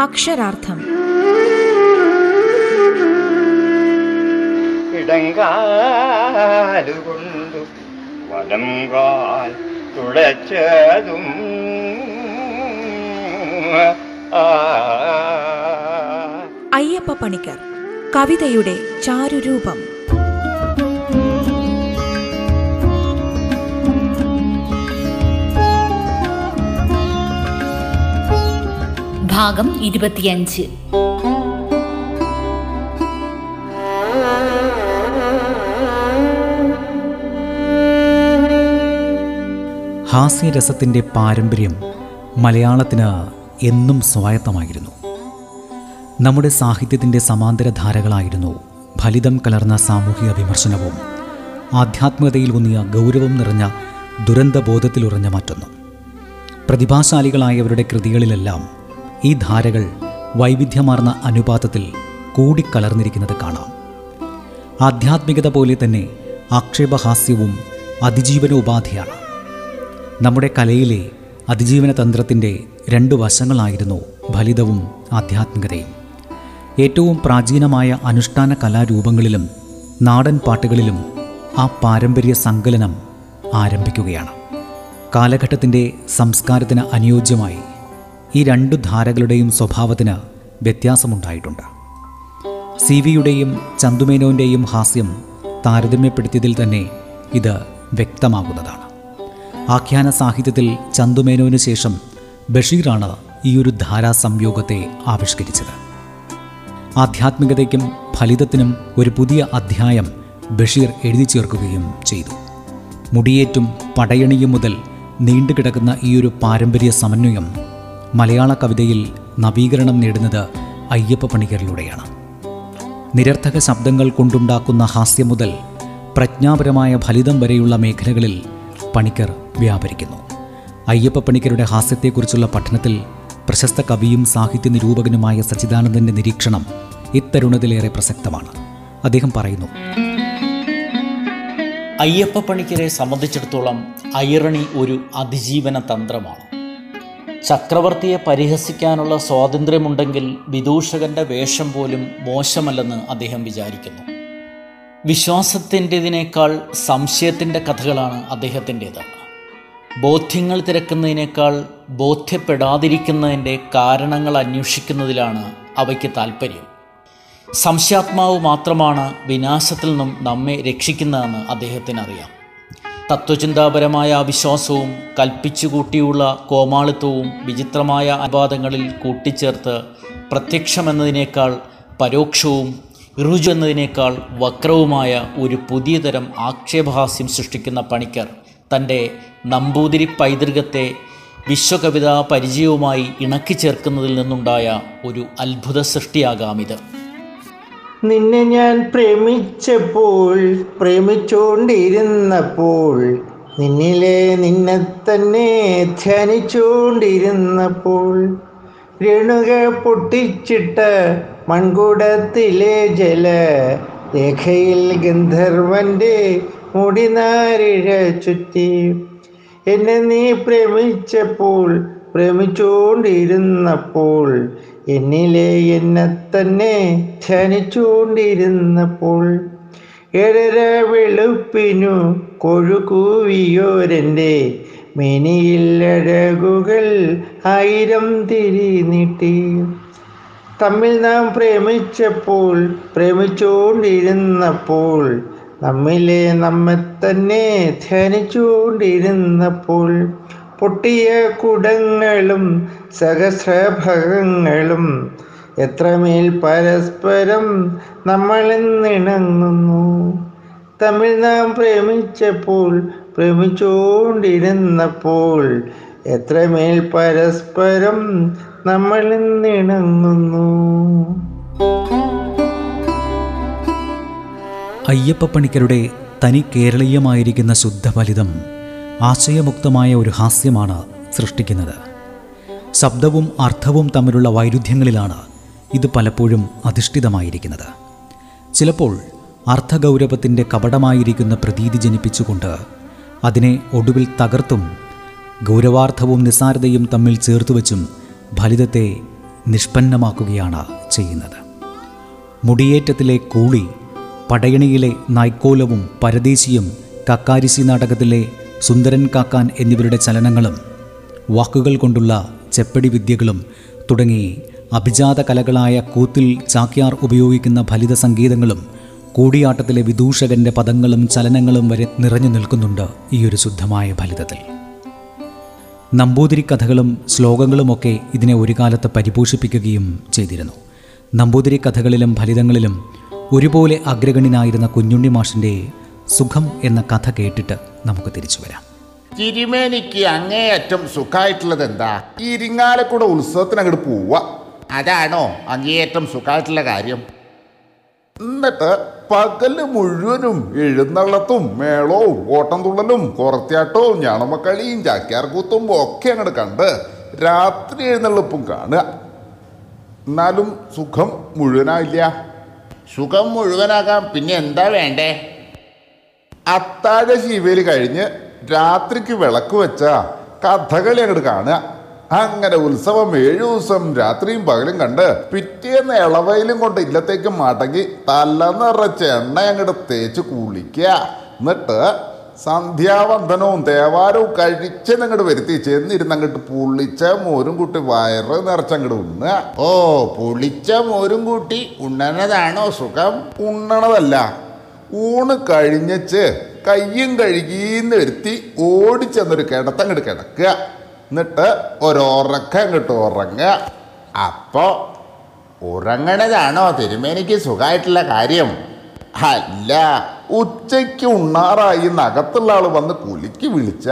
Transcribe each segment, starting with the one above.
അക്ഷരാർത്ഥം. ഇടങ്കാലുകൊണ്ടു വലങ്കാൽ തുടച്ചതും അയ്യപ്പ പണിക്കർ കവിതയുടെ ചാരുരൂപം. ഭാഗം ഇരുപത്തിയഞ്ച്. ഹാസ്യരസത്തിന്റെ പാരമ്പര്യം മലയാളത്തിന് എന്നും സ്വായത്തമായിരുന്നു. നമ്മുടെ സാഹിത്യത്തിന്റെ സമാന്തര ധാരകളായിരുന്നു ഫലിതം കലർന്ന സാമൂഹിക വിമർശനവും ആധ്യാത്മികതയിൽ ഊന്നിയ ഗൗരവം നിറഞ്ഞ ദുരന്തബോധത്തിലുറഞ്ഞ മറ്റൊന്നും. പ്രതിഭാശാലികളായവരുടെ കൃതികളിലെല്ലാം ഈ ധാരകൾ വൈവിധ്യമാർന്ന അനുപാതത്തിൽ കൂടിക്കലർന്നിരിക്കുന്നത് കാണാം. ആധ്യാത്മികത പോലെ തന്നെ ആക്ഷേപഹാസ്യവും അതിജീവന ഉപാധിയാണ് നമ്മുടെ കലയിലെ അതിജീവന തന്ത്രത്തിന്റെ രണ്ട് വശങ്ങളായിരുന്നു ഫലിതവും ആധ്യാത്മികതയും. ഏറ്റവും പ്രാചീനമായ അനുഷ്ഠാന കലാരൂപങ്ങളിലും നാടൻ പാട്ടുകളിലും ആ പാരമ്പര്യ സങ്കലനം ആരംഭിക്കുകയാണ്. കാലഘട്ടത്തിന്റെ സംസ്കാരത്തിന് അനുയോജ്യമായി ഈ രണ്ടു ധാരകളുടെയും സ്വഭാവത്തിന് വ്യത്യാസമുണ്ടായിട്ടുണ്ട്. സി വിയുടെയും ചന്തുമേനോന്റെയും ഹാസ്യം താരതമ്യപ്പെടുത്തിയതിൽ തന്നെ ഇത് വ്യക്തമാകുന്നതാണ്. ആഖ്യാന സാഹിത്യത്തിൽ ചന്തുമേനോന് ശേഷം ബഷീറാണ് ഈയൊരു ധാരാസംയോഗത്തെ ആവിഷ്കരിച്ചത്. ആധ്യാത്മികതയ്ക്കും ഫലിതത്തിനും ഒരു പുതിയ അധ്യായം ബഷീർ എഴുതി ചേർക്കുകയും ചെയ്തു. മുടിയേറ്റും പടയണിയും മുതൽ നീണ്ടുകിടക്കുന്ന ഈയൊരു പാരമ്പര്യ സമന്വയം മലയാള കവിതയിൽ നവീകരണം നേടുന്നത് അയ്യപ്പ പണിക്കരിലൂടെയാണ്. നിരർത്ഥക ശബ്ദങ്ങൾ കൊണ്ടുണ്ടാക്കുന്ന ഹാസ്യം മുതൽ പ്രജ്ഞാപരമായ ഫലിതം വരെയുള്ള മേഖലകളിൽ പണിക്കർ വ്യാപരിക്കുന്നു. അയ്യപ്പ പണിക്കരുടെ ഹാസ്യത്തെക്കുറിച്ചുള്ള പഠനത്തിൽ പ്രശസ്ത കവിയും സാഹിത്യ നിരൂപകനുമായ സച്ചിദാനന്ദന്റെ നിരീക്ഷണം ഇത്തരുണത്തിലേറെ പ്രസക്തമാണ്. അദ്ദേഹം പറയുന്നു അയ്യപ്പ പണിക്കരെ സംബന്ധിച്ചിടത്തോളം ഐറണി ഒരു അതിജീവന തന്ത്രമാണ്. ചക്രവർത്തിയെ പരിഹസിക്കാനുള്ള സ്വാതന്ത്ര്യമുണ്ടെങ്കിൽ വിദൂഷകന്റെ വേഷം പോലും മോശമല്ലെന്ന് അദ്ദേഹം വിചാരിക്കുന്നു. വിശ്വാസത്തിന്റെതിനേക്കാൾ സംശയത്തിന്റെ കഥകളാണ് അദ്ദേഹത്തിന്റേത്. ബോധ്യങ്ങൾ തിരക്കുന്നതിനേക്കാൾ ബോധ്യപ്പെടാതിരിക്കുന്നതിന്റെ കാരണങ്ങൾ അന്വേഷിക്കുന്നതിലാണ് അവയ്ക്ക് താല്പര്യം സംശയാത്മാവ് മാത്രമാണ് വിനാശത്തിൽ നിന്നും നമ്മെ രക്ഷിക്കുന്നതെന്ന് അദ്ദേഹത്തിന് അറിയാം തത്വചിന്താപരമായ അവിശ്വാസവും കൽപ്പിച്ചുകൂട്ടിയുള്ള കോമാളിത്വവും വിചിത്രമായ അനുപാതങ്ങളിൽ കൂട്ടിച്ചേർത്ത് പ്രത്യക്ഷമെന്നതിനേക്കാൾ പരോക്ഷവും ഋജു എന്നതിനേക്കാൾ വക്രവുമായ ഒരു പുതിയ തരം ആക്ഷേപഹാസ്യം സൃഷ്ടിക്കുന്ന പണിക്കർ തന്റെ നമ്പൂതിരി പൈതൃകത്തെ വിശ്വകവിതാ പരിചയവുമായി ഇണക്കിച്ചേർക്കുന്നതിൽ നിന്നുണ്ടായ ഒരു അത്ഭുത സൃഷ്ടിയാകാമിത് നിന്നെ ഞാൻ പ്രേമിച്ചപ്പോൾ പ്രേമിച്ചുകൊണ്ടിരുന്നപ്പോൾ നിന്നിലെ നിന്നെ തന്നെ ധ്യാനിച്ചുകൊണ്ടിരുന്നപ്പോൾ രേണുക പൊട്ടിച്ചിട്ട മൺകുടത്തിലെ ജല രേഖയിൽ ഗന്ധർവന്റെ മുടിനാരിഴ ചുറ്റി. എന്നെ നീ പ്രേമിച്ചപ്പോൾ പ്രേമിച്ചുകൊണ്ടിരുന്നപ്പോൾ എന്നിലെ എന്നെ തന്നെ ധ്യാനിച്ചുകൊണ്ടിരുന്നപ്പോൾ ഏഴര വെളുപ്പിനു കൊഴുകൂവിയോരെന്റെ മിനിയിലഴകുകൾ ആയിരം തിരി നീട്ടി. തമ്മിൽ നാം പ്രേമിച്ചപ്പോൾ പ്രേമിച്ചുകൊണ്ടിരുന്നപ്പോൾ നമ്മിലെ നമ്മെ തന്നെ ധ്യാനിച്ചുകൊണ്ടിരുന്നപ്പോൾ പൊട്ടിയ കുടങ്ങളും സഹസ്രഭകങ്ങളും എത്രമേൽ പരസ്പരം നമ്മളിന്നിണങ്ങുന്നു തമ്മിൽ നാം പ്രേമിച്ചപ്പോൾ പ്രേമിച്ചുകൊണ്ടിരുന്നപ്പോൾ എത്രമേൽ പരസ്പരം നമ്മളിന്നിണങ്ങുന്നു അയ്യപ്പ പണിക്കരുടെ തനി കേരളീയമായിരിക്കുന്ന ശുദ്ധഫലിതം ആശയമുക്തമായ ഒരു ഹാസ്യമാണ് സൃഷ്ടിക്കുന്നത്. ശബ്ദവും അർത്ഥവും തമ്മിലുള്ള വൈരുദ്ധ്യങ്ങളിലാണ് ഇത് പലപ്പോഴും അധിഷ്ഠിതമായിരിക്കുന്നത്. ചിലപ്പോൾ അർത്ഥഗൗരവത്തിന്റെ കപടമായിരിക്കുന്ന പ്രതീതി ജനിപ്പിച്ചുകൊണ്ട് അതിനെ ഒടുവിൽ തകർത്തും ഗൗരവാർത്ഥവും നിസ്സാരതയും തമ്മിൽ ചേർത്തുവച്ചും ഫലിതത്തെ നിഷ്പന്നമാക്കുകയാണ് ചെയ്യുന്നത്. മുടിയേറ്റത്തിലെ കൂളി പടയണിയിലെ നൈക്കോലവും പരദേശിയും കക്കാരിശി നാടകത്തിലെ സുന്ദരൻ കാക്കാൻ എന്നിവരുടെ ചലനങ്ങളും വാക്കുകൾ കൊണ്ടുള്ള ചെപ്പടി വിദ്യകളും തുടങ്ങി അഭിജാത കലകളായ കൂത്തിൽ ചാക്യാർ ഉപയോഗിക്കുന്ന ഫലിത സംഗീതങ്ങളും കൂടിയാട്ടത്തിലെ വിദൂഷകന്റെ പദങ്ങളും ചലനങ്ങളും വരെ നിറഞ്ഞു നിൽക്കുന്നുണ്ട് ഈ ഒരു ശുദ്ധമായ ഫലിതത്തിൽ. നമ്പൂതിരി കഥകളും ശ്ലോകങ്ങളുമൊക്കെ ഇതിനെ ഒരു കാലത്ത് പരിപോഷിപ്പിക്കുകയും ചെയ്തിരുന്നു. നമ്പൂതിരി കഥകളിലും ഫലിതങ്ങളിലും ഒരുപോലെ അഗ്രഗണ്യനായിരുന്ന കുഞ്ഞുണ്ണി മാഷിന്റെ സുഖം എന്ന കഥ കേട്ടിട്ട് നമുക്ക് തിരിച്ചു വരാം. തിരുമേനിക്ക് അങ്ങേയറ്റം സുഖമായിട്ടുള്ളത് എന്താ ഈ ഇരിങ്ങാലക്കുട ഉത്സവത്തിന് അങ്ങോട്ട് പോവുക അതാണോ അങ്ങേയറ്റം സുഖമായിട്ടുള്ള കാര്യം? എന്നിട്ട് പകൽ മുഴുവനും എഴുന്നള്ളത്തും മേളവും ഓട്ടംതുള്ളലും കുറത്തിയാട്ടവും ഞാണമക്കളിയും ചാക്യാർകൂത്തും ഒക്കെ അങ്ങോട്ട് കണ്ട് രാത്രി എഴുന്നള്ളപ്പും കാണുക. എന്നാലും സുഖം മുഴുവനായില്ല. സുഖം മുഴുവനാകാൻ പിന്നെ എന്താ വേണ്ടേ? അത്താഴ ശിവയിൽ കഴിഞ്ഞ് രാത്രിക്ക് വിളക്ക് വെച്ച കഥകളി അങ്ങോട്ട് കാണുക. അങ്ങനെ ഉത്സവം ഏഴു ദിവസം രാത്രിയും പകലും കണ്ട് പിറ്റേന്ന് ഇളവയിലും കൊണ്ട് ഇല്ലത്തേക്ക് മടങ്ങി തല നിറച്ച് എണ്ണ അങ്ങോട്ട് തേച്ച് കുളിക്കുക. എന്നിട്ട് സന്ധ്യാവന്ദനവും തേവാരവും കഴിച്ച് അങ്ങോട്ട് വരുത്തി ചെന്നിരുന്ന് അങ്ങോട്ട് പുളിച്ച മോരും കൂട്ടി വയറ് നിറച്ചങ്ങോട്ട് ഉണ്ണുക. ഓ പുളിച്ച മോരും കൂട്ടി ഉണ്ണണതാണോ സുഖം? ഉണ്ണണതല്ല. ഊണ് കഴിഞ്ഞച്ച് കയ്യും കഴുകിന്ന് വരുത്തി ഓടിച്ചെന്നൊരു കിടത്തം കിട്ട് കിടക്കുക. എന്നിട്ട് ഒരോറക്കം അങ്ങോട്ട് ഉറങ്ങുക. അപ്പോൾ ഉറങ്ങണതാണോ? തിരുമേനിക്ക് സുഖമായിട്ടുള്ള കാര്യം. അല്ല ഉച്ചയ്ക്ക് ഉണ്ണാറായി നകത്തുള്ള ആൾ വന്ന് കുലിക്ക് വിളിച്ച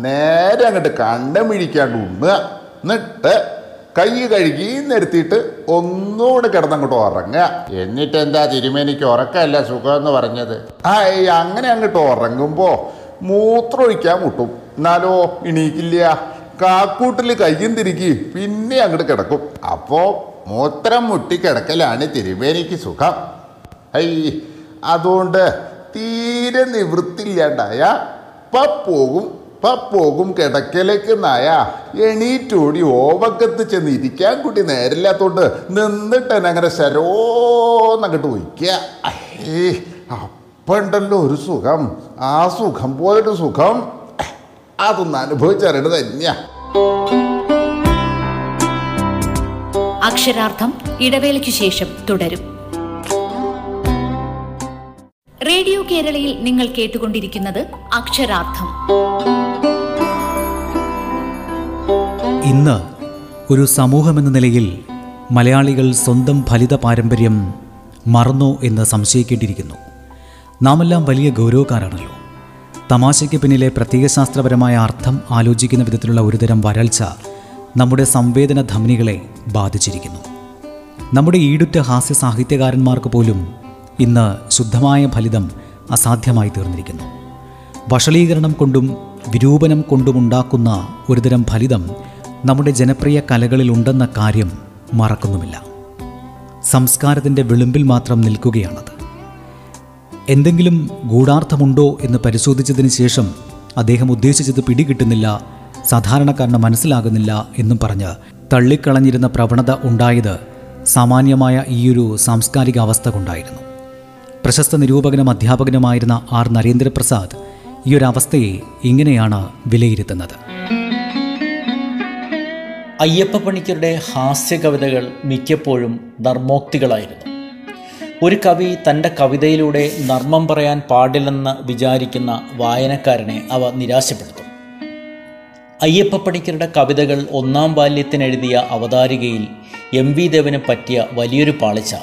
നേരെ അങ്ങോട്ട് കണ്ടമിഴിക്കാണ്ട് ഉണ്ണുക. എന്നിട്ട് കൈ കഴുകി നിരത്തിയിട്ട് ഒന്നുകൂടെ കിടന്നങ്ങോട്ട് ഉറങ്ങുക. എന്നിട്ട് എന്താ തിരുമേനിക്ക് ഉറക്കമല്ല സുഖം എന്ന് പറഞ്ഞത്? ആ അങ്ങനെ അങ്ങോട്ട് ഉറങ്ങുമ്പോൾ മൂത്രം ഒഴിക്കാൻ മുട്ടും. എന്നാലോ ഇണീക്കില്ല കാക്കൂട്ടിൽ കയ്യും തിരിക്കി പിന്നെ അങ്ങോട്ട് കിടക്കും. അപ്പോൾ മൂത്രം മുട്ടി കിടക്കലാണ് തിരുമേനിക്ക് സുഖം. ഐ അതുകൊണ്ട് തീരെ നിവൃത്തില്ലാണ്ടായ പോകും പ പോകും കിടക്കലേക്ക് നായ. എണീറ്റോടി ഓവക്കത്ത് ചെന്ന് ഇരിക്കാൻ കൂടി നേരില്ലാത്തോണ്ട് നിന്നിട്ട് തന്നെ അങ്ങനെ ശരോന്നങ്ങോട്ട് ഒഴിക്കുക. അപ്പുണ്ടല്ലോ ഒരു സുഖം. ആ സുഖം പോലൊരു സുഖം. അതൊന്ന് അനുഭവിച്ചറിയണത് തന്നെയാ. അക്ഷരാർത്ഥം ഇടവേളയ്ക്ക് ശേഷം തുടരും. റേഡിയോ കേരളയിൽ നിങ്ങൾ കേട്ടുകൊണ്ടിരിക്കുന്നത് അക്ഷരാർത്ഥം. ഇന്ന് ഒരു സമൂഹമെന്ന നിലയിൽ മലയാളികൾ സ്വന്തം ഫലിത പാരമ്പര്യം മറന്നോ എന്ന് സംശയിക്കേണ്ടിയിരിക്കുന്നു. നാമെല്ലാം വലിയ ഗൗരവക്കാരാണല്ലോ. തമാശയ്ക്ക് പിന്നിലെ പ്രത്യയശാസ്ത്രപരമായ അർത്ഥം ആലോചിക്കുന്ന വിധത്തിലുള്ള ഒരുതരം വരൾച്ച നമ്മുടെ സംവേദന ധമനികളെ ബാധിച്ചിരിക്കുന്നു. നമ്മുടെ ഈടുറ്റ ഹാസ്യ സാഹിത്യകാരന്മാർക്ക് പോലും ഇന്ന് ശുദ്ധമായ ഫലിതം അസാധ്യമായി തീർന്നിരിക്കുന്നു. വഷളീകരണം കൊണ്ടും വിരൂപനം കൊണ്ടുമുണ്ടാക്കുന്ന ഒരുതരം ഫലിതം നമ്മുടെ ജനപ്രിയ കലകളിലുണ്ടെന്ന കാര്യം മറക്കുന്നുമില്ല. സംസ്കാരത്തിന്റെ വിളിമ്പിൽ മാത്രം നിൽക്കുകയാണത്. എന്തെങ്കിലും ഗൂഢാർത്ഥമുണ്ടോ എന്ന് പരിശോധിച്ചതിന് ശേഷം അദ്ദേഹം ഉദ്ദേശിച്ചത് പിടികിട്ടുന്നില്ല സാധാരണക്കാരന് മനസ്സിലാകുന്നില്ല എന്നും പറഞ്ഞ് തള്ളിക്കളഞ്ഞിരുന്ന പ്രവണത ഉണ്ടായത് സാമാന്യമായ ഈയൊരു സാംസ്കാരിക അവസ്ഥ കൊണ്ടായിരുന്നു. പ്രശസ്ത നിരൂപകനും അധ്യാപകനുമായിരുന്ന ആർ. നരേന്ദ്രപ്രസാദ് ഈ ഒരു അവസ്ഥയെ ഇങ്ങനെയാണ് വിലയിരുത്തുന്നത്. അയ്യപ്പ പണിക്കരുടെ ഹാസ്യ കവിതകൾ മിക്കപ്പോഴും നർമ്മോക്തികളായിരുന്നു ഒരു കവി തന്റെ കവിതയിലൂടെ നർമ്മം പറയാൻ പാടില്ലെന്ന് വിചാരിക്കുന്ന വായനക്കാരനെ അവ നിരാശപ്പെടുത്തും. അയ്യപ്പ പണിക്കരുടെ കവിതകൾ ഒന്നാം ബാല്യത്തിനെഴുതിയ അവതാരികയിൽ എം വി ദേവന് പറ്റിയ വലിയൊരു പാളിച്ച.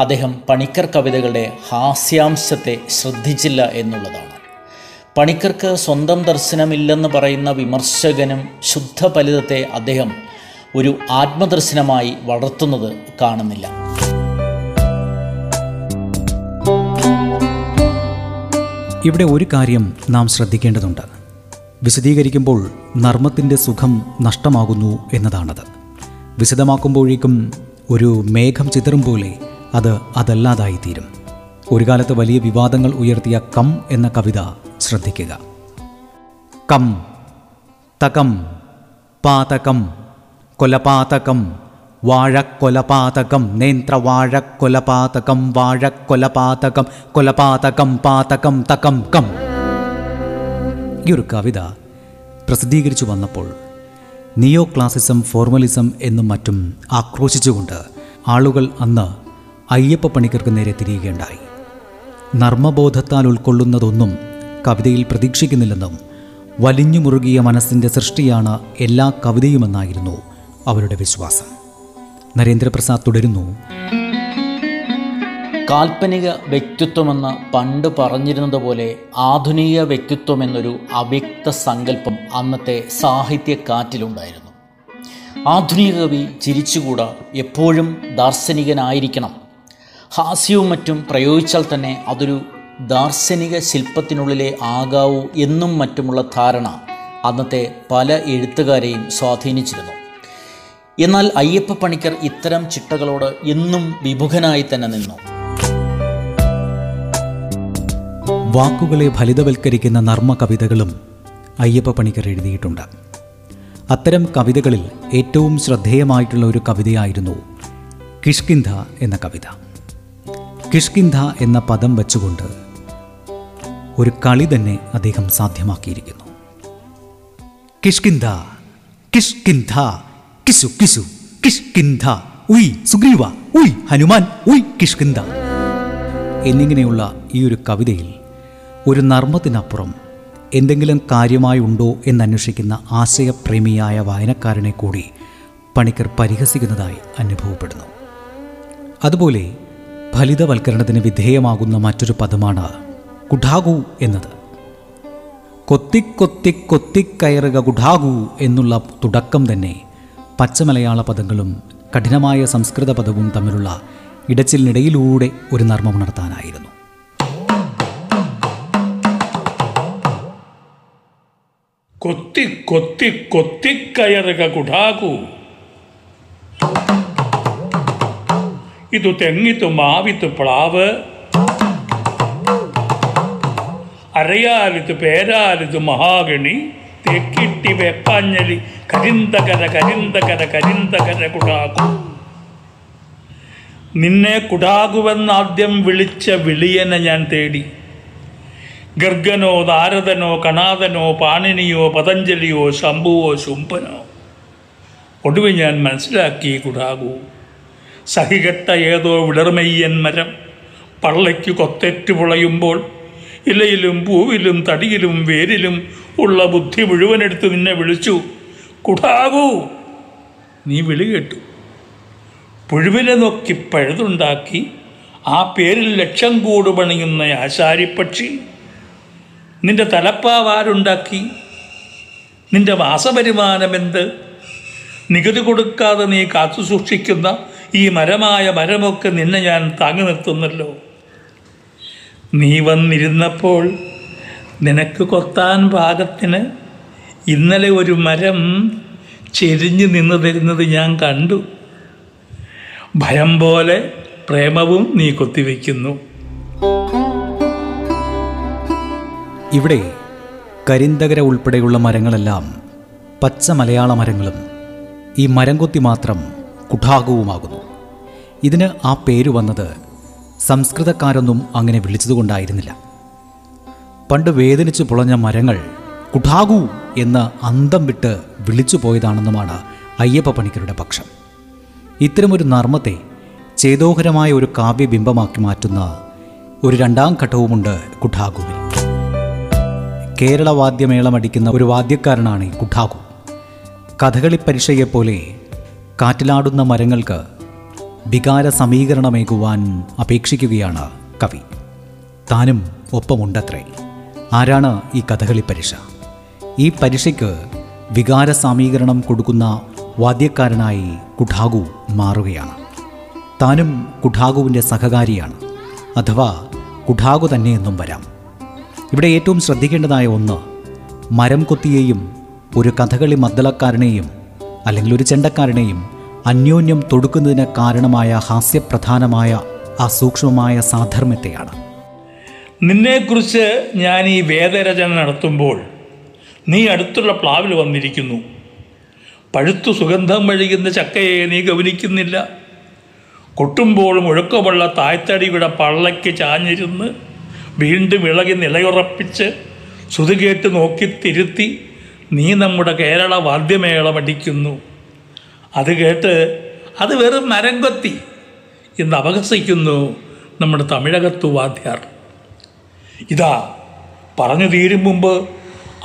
അദ്ദേഹം പണിക്കർ കവിതകളുടെ ഹാസ്യാംശത്തെ ശ്രദ്ധിച്ചില്ല എന്നുള്ളതാണ്. പണിക്കർക്ക് സ്വന്തം ദർശനമില്ലെന്ന് പറയുന്ന വിമർശകനും ശുദ്ധ ഫലിതത്തെ അദ്ദേഹം ഒരു ആത്മദർശനമായി വളർത്തുന്നത് കാണുന്നില്ല. ഇവിടെ ഒരു കാര്യം നാം ശ്രദ്ധിക്കേണ്ടതുണ്ട്. വിശദീകരിക്കുമ്പോൾ നർമ്മത്തിന്റെ സുഖം നഷ്ടമാകുന്നു എന്നതാണത്. വിശദമാക്കുമ്പോഴേക്കും ഒരു മേഘം ചിതറും പോലെ അത് അതല്ലാതായിത്തീരും. ഒരു കാലത്ത് വലിയ വിവാദങ്ങൾ ഉയർത്തിയ കം എന്ന കവിത ശ്രദ്ധിക്കുക. കം തകം പാതകം കൊലപാതകം വാഴക്കൊലപാതകം നേന്ത്രവാഴക്കൊലപാതകം വാഴക്കൊലപാതകം കൊലപാതകം പാതകം തകം കം. ഈ ഒരു കവിത പ്രസിദ്ധീകരിച്ചു വന്നപ്പോൾ നിയോ ക്ലാസിസം ഫോർമലിസം എന്നും മറ്റും ആക്രോശിച്ചുകൊണ്ട് ആളുകൾ അന്ന് അയ്യപ്പ പണിക്കർക്ക് നേരെ തിരിയുകയുണ്ടായി. നർമ്മബോധത്താൽ ഉൾക്കൊള്ളുന്നതൊന്നും കവിതയിൽ പ്രതീക്ഷിക്കുന്നില്ലെന്നും വലിഞ്ഞു മുറുകിയ മനസ്സിന്റെ സൃഷ്ടിയാണ് എല്ലാ കവിതയുമെന്നായിരുന്നു അവരുടെ വിശ്വാസം. നരേന്ദ്രപ്രസാദ് തുടരുന്നു. കാൽപ്പനിക വ്യക്തിത്വമെന്ന് പണ്ട് പറഞ്ഞിരുന്നത് പോലെ ആധുനിക വ്യക്തിത്വം എന്നൊരു അവ്യക്ത സങ്കല്പം അന്നത്തെ സാഹിത്യക്കാറ്റിലുണ്ടായിരുന്നു ആധുനിക കവി ചിരിച്ചുകൂടാ എപ്പോഴും ദാർശനികനായിരിക്കണം. ഹാസ്യവും മറ്റും പ്രയോഗിച്ചാൽ തന്നെ അതൊരു ദാർശനിക ശില്പത്തിനുള്ളിലെ ആകാവൂ എന്നും മറ്റുമുള്ള ധാരണ അന്നത്തെ പല എഴുത്തുകാരെയും സ്വാധീനിച്ചിരുന്നു. എന്നാൽ അയ്യപ്പ പണിക്കർ ഇത്തരം ചിട്ടകളോട് എന്നും വിമുഖനായി തന്നെ നിന്നു. വാക്കുകളെ ഫലിതവൽക്കരിക്കുന്ന നർമ്മ കവിതകളും അയ്യപ്പ പണിക്കർ എഴുതിയിട്ടുണ്ട്. അത്തരം കവിതകളിൽ ഏറ്റവും ശ്രദ്ധേയമായിട്ടുള്ള ഒരു കവിതയായിരുന്നു കിഷ്കിന്ധ എന്ന കവിത. കിഷ്കിന്ധ എന്ന പദം വച്ചുകൊണ്ട് ഒരു കളി തന്നെ അദ്ദേഹം സാധ്യമാക്കിയിരിക്കുന്നു. കിഷ്കിന്ധ കിഷ്കിന്ധ കിസു കിസു കിഷ്കിന്ധ ഉയ് സുഗ്രീവ ഉയ് ഹനുമാൻ ഉയ് കിഷ്കിന്ധ എന്നിങ്ങനെയുള്ള ഈ ഒരു കവിതയിൽ ഒരു നർമ്മത്തിനപ്പുറം എന്തെങ്കിലും കാര്യമായി ഉണ്ടോ എന്നന്വേഷിക്കുന്ന ആശയപ്രേമിയായ വായനക്കാരനെ കൂടി പണിക്കർ പരിഹസിക്കുന്നതായി അനുഭവപ്പെടുന്നു. അതുപോലെ ഫലിതവൽക്കരണത്തിന് വിധേയമാകുന്ന മറ്റൊരു പദമാണ് കുഠാകു എന്നത്. കൊത്തിക്കൊത്തി കൊത്തിക്കയറുക കുഠാകു എന്നുള്ള തുടക്കം തന്നെ പച്ചമലയാള പദങ്ങളും കഠിനമായ സംസ്കൃത പദവും തമ്മിലുള്ള ഇടച്ചിലിനിടയിലൂടെ ഒരു നർമ്മം നടത്താനായിരുന്നു കൊത്തി കൊത്തി കൊത്തിക്കയറുക കുടാകു. ഇതു തെങ്ങിത്തു മാവിത്തു പ്ലാവ്. അരയാലിത്ത് പേരാലിത്ത് മഹാഗണി. തെക്കിട്ടി വെപ്പാഞ്ഞലി കരിന്തകര കരിന്തകര കരിന്തകര കുടാകു. നിന്നെ കുടാകുവെന്നാദ്യം വിളിച്ച വിളിയനെ ഞാൻ തേടി. ഗർഗനോ നാരദനോ കണാദനോ പാണിനിയോ പതഞ്ജലിയോ ശംഭുവോ ശുംഭനോ. ഒടുവിൽ ഞാൻ മനസ്സിലാക്കി കുടാകു. സഹികെട്ട ഏതോ വിളർമയ്യൻ മരം പള്ളയ്ക്ക് കൊത്തേറ്റ് പുളയുമ്പോൾ ഇലയിലും പൂവിലും തടിയിലും വേരിലും ഉള്ള ബുദ്ധി മുഴുവൻ മുഴുവനെടുത്ത് നിന്നെ വിളിച്ചു. കുടാകൂ നീ വിളി കേട്ടു. പുഴുവിനെ നോക്കി പഴുതുണ്ടാക്കി ആ പേരിൽ ലക്ഷം കൂട് പണിയുന്ന ആശാരിപ്പക്ഷി നിന്റെ തലപ്പാവാരുണ്ടാക്കി. നിന്റെ മാസവരുമാനമെന്ത് നികുതി കൊടുക്കാതെ നീ കാത്തു സൂക്ഷിക്കുന്ന ഈ മരമായ മരമൊക്കെ നിന്നെ ഞാൻ താങ്ങി നിർത്തുന്നല്ലോ. നീ വന്നിരുന്നപ്പോൾ നിനക്ക് കൊത്താൻ പാകത്തിന് ഇന്നലെ ഒരു മരം ചെരിഞ്ഞു നിന്ന് തരുന്നത് ഞാൻ കണ്ടു. ഭയം പോലെ പ്രേമവും നീ കൊത്തിവെക്കുന്നു. ഇവിടെ കരിന്തകര ഉൾപ്പെടെയുള്ള മരങ്ങളെല്ലാം പച്ച മലയാള മരങ്ങളും ഈ മരം കൊത്തി മാത്രം കുഠാകുവുമാകുന്നു. ഇതിന് ആ പേര് വന്നത് സംസ്കൃതക്കാരൊന്നും അങ്ങനെ വിളിച്ചതുകൊണ്ടായിരുന്നില്ല. പണ്ട് വേദനിച്ച് പുളഞ്ഞ മരങ്ങൾ കുഠാകു എന്ന് അന്തം വിട്ട് വിളിച്ചു പോയതാണെന്നുമാണ് അയ്യപ്പ പണിക്കരുടെ പക്ഷം. ഇത്തരമൊരു നർമ്മത്തെ ചേതോഹരമായ ഒരു കാവ്യബിംബമാക്കി മാറ്റുന്ന ഒരു രണ്ടാം ഘട്ടവുമുണ്ട് കുഠാകുവിൽ. കേരള വാദ്യമേളമടിക്കുന്ന ഒരു വാദ്യക്കാരനാണ് ഈ കുഠാകു. കഥകളി പരീക്ഷയെപ്പോലെ കാറ്റിലാടുന്ന മരങ്ങൾക്ക് വികാര സമീകരണമേകുവാൻ അപേക്ഷിക്കുകയാണ് കവി. താനും ഒപ്പമുണ്ടത്രേ. ആരാണ് ഈ കഥകളി പരീക്ഷ ഈ പരീക്ഷയ്ക്ക് വികാര സമീകരണം കൊടുക്കുന്ന വാദ്യക്കാരനായി കുഠാഗു മാറുകയാണ്. താനും കുഠാഗുവിന്റെ സഹകാരിയാണ്. അഥവാ തന്നെ തന്നെയെന്നും വരാം. ഇവിടെ ഏറ്റവും ശ്രദ്ധിക്കേണ്ടതായ ഒന്ന് മരം കൊത്തിയെയും ഒരു കഥകളി മദ്ദളക്കാരനെയും അല്ലെങ്കിൽ ഒരു ചെണ്ടക്കാരനെയും അന്യോന്യം തൊടുക്കുന്നതിന് കാരണമായ ഹാസ്യപ്രധാനമായ ആ സൂക്ഷ്മമായ സാധർമ്മ്യത്തെയാണ്. നിന്നെക്കുറിച്ച് ഞാൻ ഈ വേദരചന നടത്തുമ്പോൾ നീ അടുത്തുള്ള പ്ലാവിൽ വന്നിരിക്കുന്നു. പഴുത്തു സുഗന്ധം വഴിയുന്ന ചക്കയെ നീ ഗവനിക്കുന്നില്ല കൊട്ടുമ്പോൾ മുഴക്കമുള്ള തായ്തടിയുടെ പള്ളയ്ക്ക് ചാഞ്ഞിരുന്ന് വീണ്ടും ഇളകി നിലയുറപ്പിച്ച് ശ്രുതി നോക്കി തിരുത്തി നീ നമ്മുടെ കേരള വാദ്യമേളം അടിക്കുന്നു. അത് കേട്ട് അത് വെറും മരംകൊത്തി എന്ന് അപഹസിക്കുന്നു നമ്മുടെ തമിഴകത്തു വാദ്യാർ. ഇതാ പറഞ്ഞു തീരും മുമ്പ്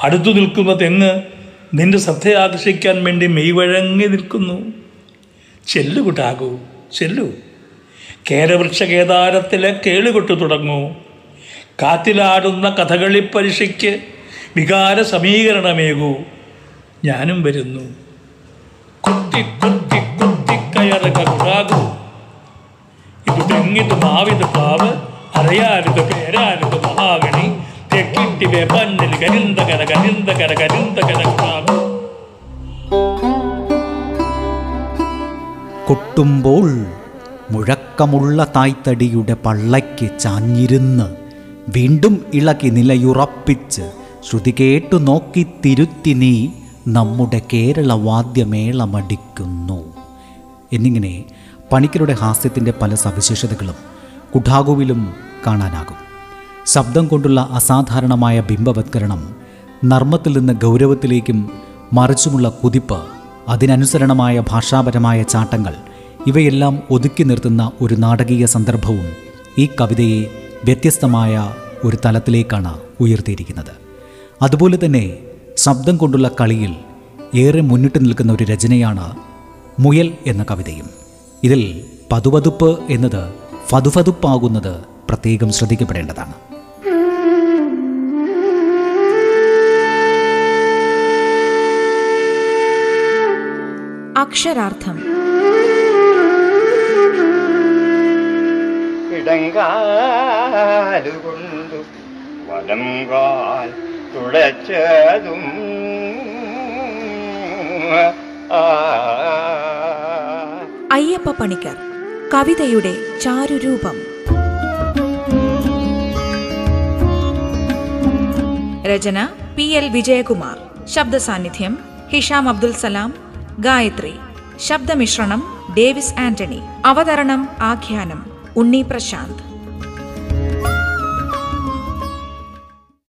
അടുത്തു നിൽക്കുന്ന തെങ്ങ് നിന്റെ ശ്രദ്ധയാകർഷിക്കാൻ വേണ്ടി മെയ്വഴങ്ങി നിൽക്കുന്നു. ചെല്ലു കുട്ടാകൂ ചെല്ലു. കേരവൃക്ഷ കേദാരത്തിലെ കേളുകൊട്ടു തുടങ്ങൂ. കാറ്റിലാടുന്ന കഥകളി പരീക്ഷയ്ക്ക് വികാര സമീകരണമേകൂ. ഞാനും വരുന്നു. കുത്തി കുത്തി കുത്തി കയറ് കക്കാകൂ ഇത് തെങ്ങിത് മാവിത് പ്ലാവ് അറിയാരുത് പേരാരുത് മഹാഗണി. തെക്കിട്ടിവേ പന്നിൽ കരിന്തകര കരിന്തകര കരിന്തകര കൊട്ടുമ്പോൾ മുഴക്കമുള്ള തായ്തടിയുടെ പള്ളയ്ക്ക് ചാഞ്ഞിരുന്ന് വീണ്ടും ഇളകി നിലയുറപ്പിച്ച് ശ്രുതി കേട്ടു നോക്കി തിരുത്തി നീ നമ്മുടെ കേരള വാദ്യമേളമടിക്കുന്നു. എന്നിങ്ങനെ പണിക്കരുടെ ഹാസ്യത്തിന്റെ പല സവിശേഷതകളും കുഠാകുവിലും കാണാനാകും. ശബ്ദം കൊണ്ടുള്ള അസാധാരണമായ ബിംബവത്കരണം നർമ്മത്തിൽ നിന്ന് ഗൗരവത്തിലേക്കും മറിച്ചുമുള്ള കുതിപ്പ് അതിനനുസരണമായ ഭാഷാപരമായ ചാട്ടങ്ങൾ ഇവയെല്ലാം ഒതുക്കി നിർത്തുന്ന ഒരു നാടകീയ സന്ദർഭവും ഈ കവിതയെ വ്യത്യസ്തമായ ഒരു തലത്തിലേക്കാണ് ഉയർത്തിയിരിക്കുന്നത്. അതുപോലെ തന്നെ ശബ്ദം കൊണ്ടുള്ള കളിയിൽ ഏറെ മുന്നിട്ട് നിൽക്കുന്ന ഒരു രചനയാണ് മുയൽ എന്ന കവിതയും. ഇതിൽ പതുപതുപ്പ് എന്നത് ഫതുഫതുപ്പാകുന്നത് പ്രത്യേകം ശ്രദ്ധിക്കപ്പെടേണ്ടതാണ്. അക്ഷരാർത്ഥം. ഇടങ്കാലുകൊണ്ടു വലം കാൽ തുടച്ചതും അയ്യപ്പ പണിക്കർ കവിതയുടെ ചാരുരൂപം. രചന പി എൽ വിജയകുമാർ. ശബ്ദ സാന്നിധ്യം ഹിഷാം അബ്ദുൽ സലാം. ഗായത്രി ശബ്ദമിശ്രണം ഡേവിസ് ആന്റണി. അവതരണം ആഖ്യാനം ഉണ്ണി പ്രശാന്ത്.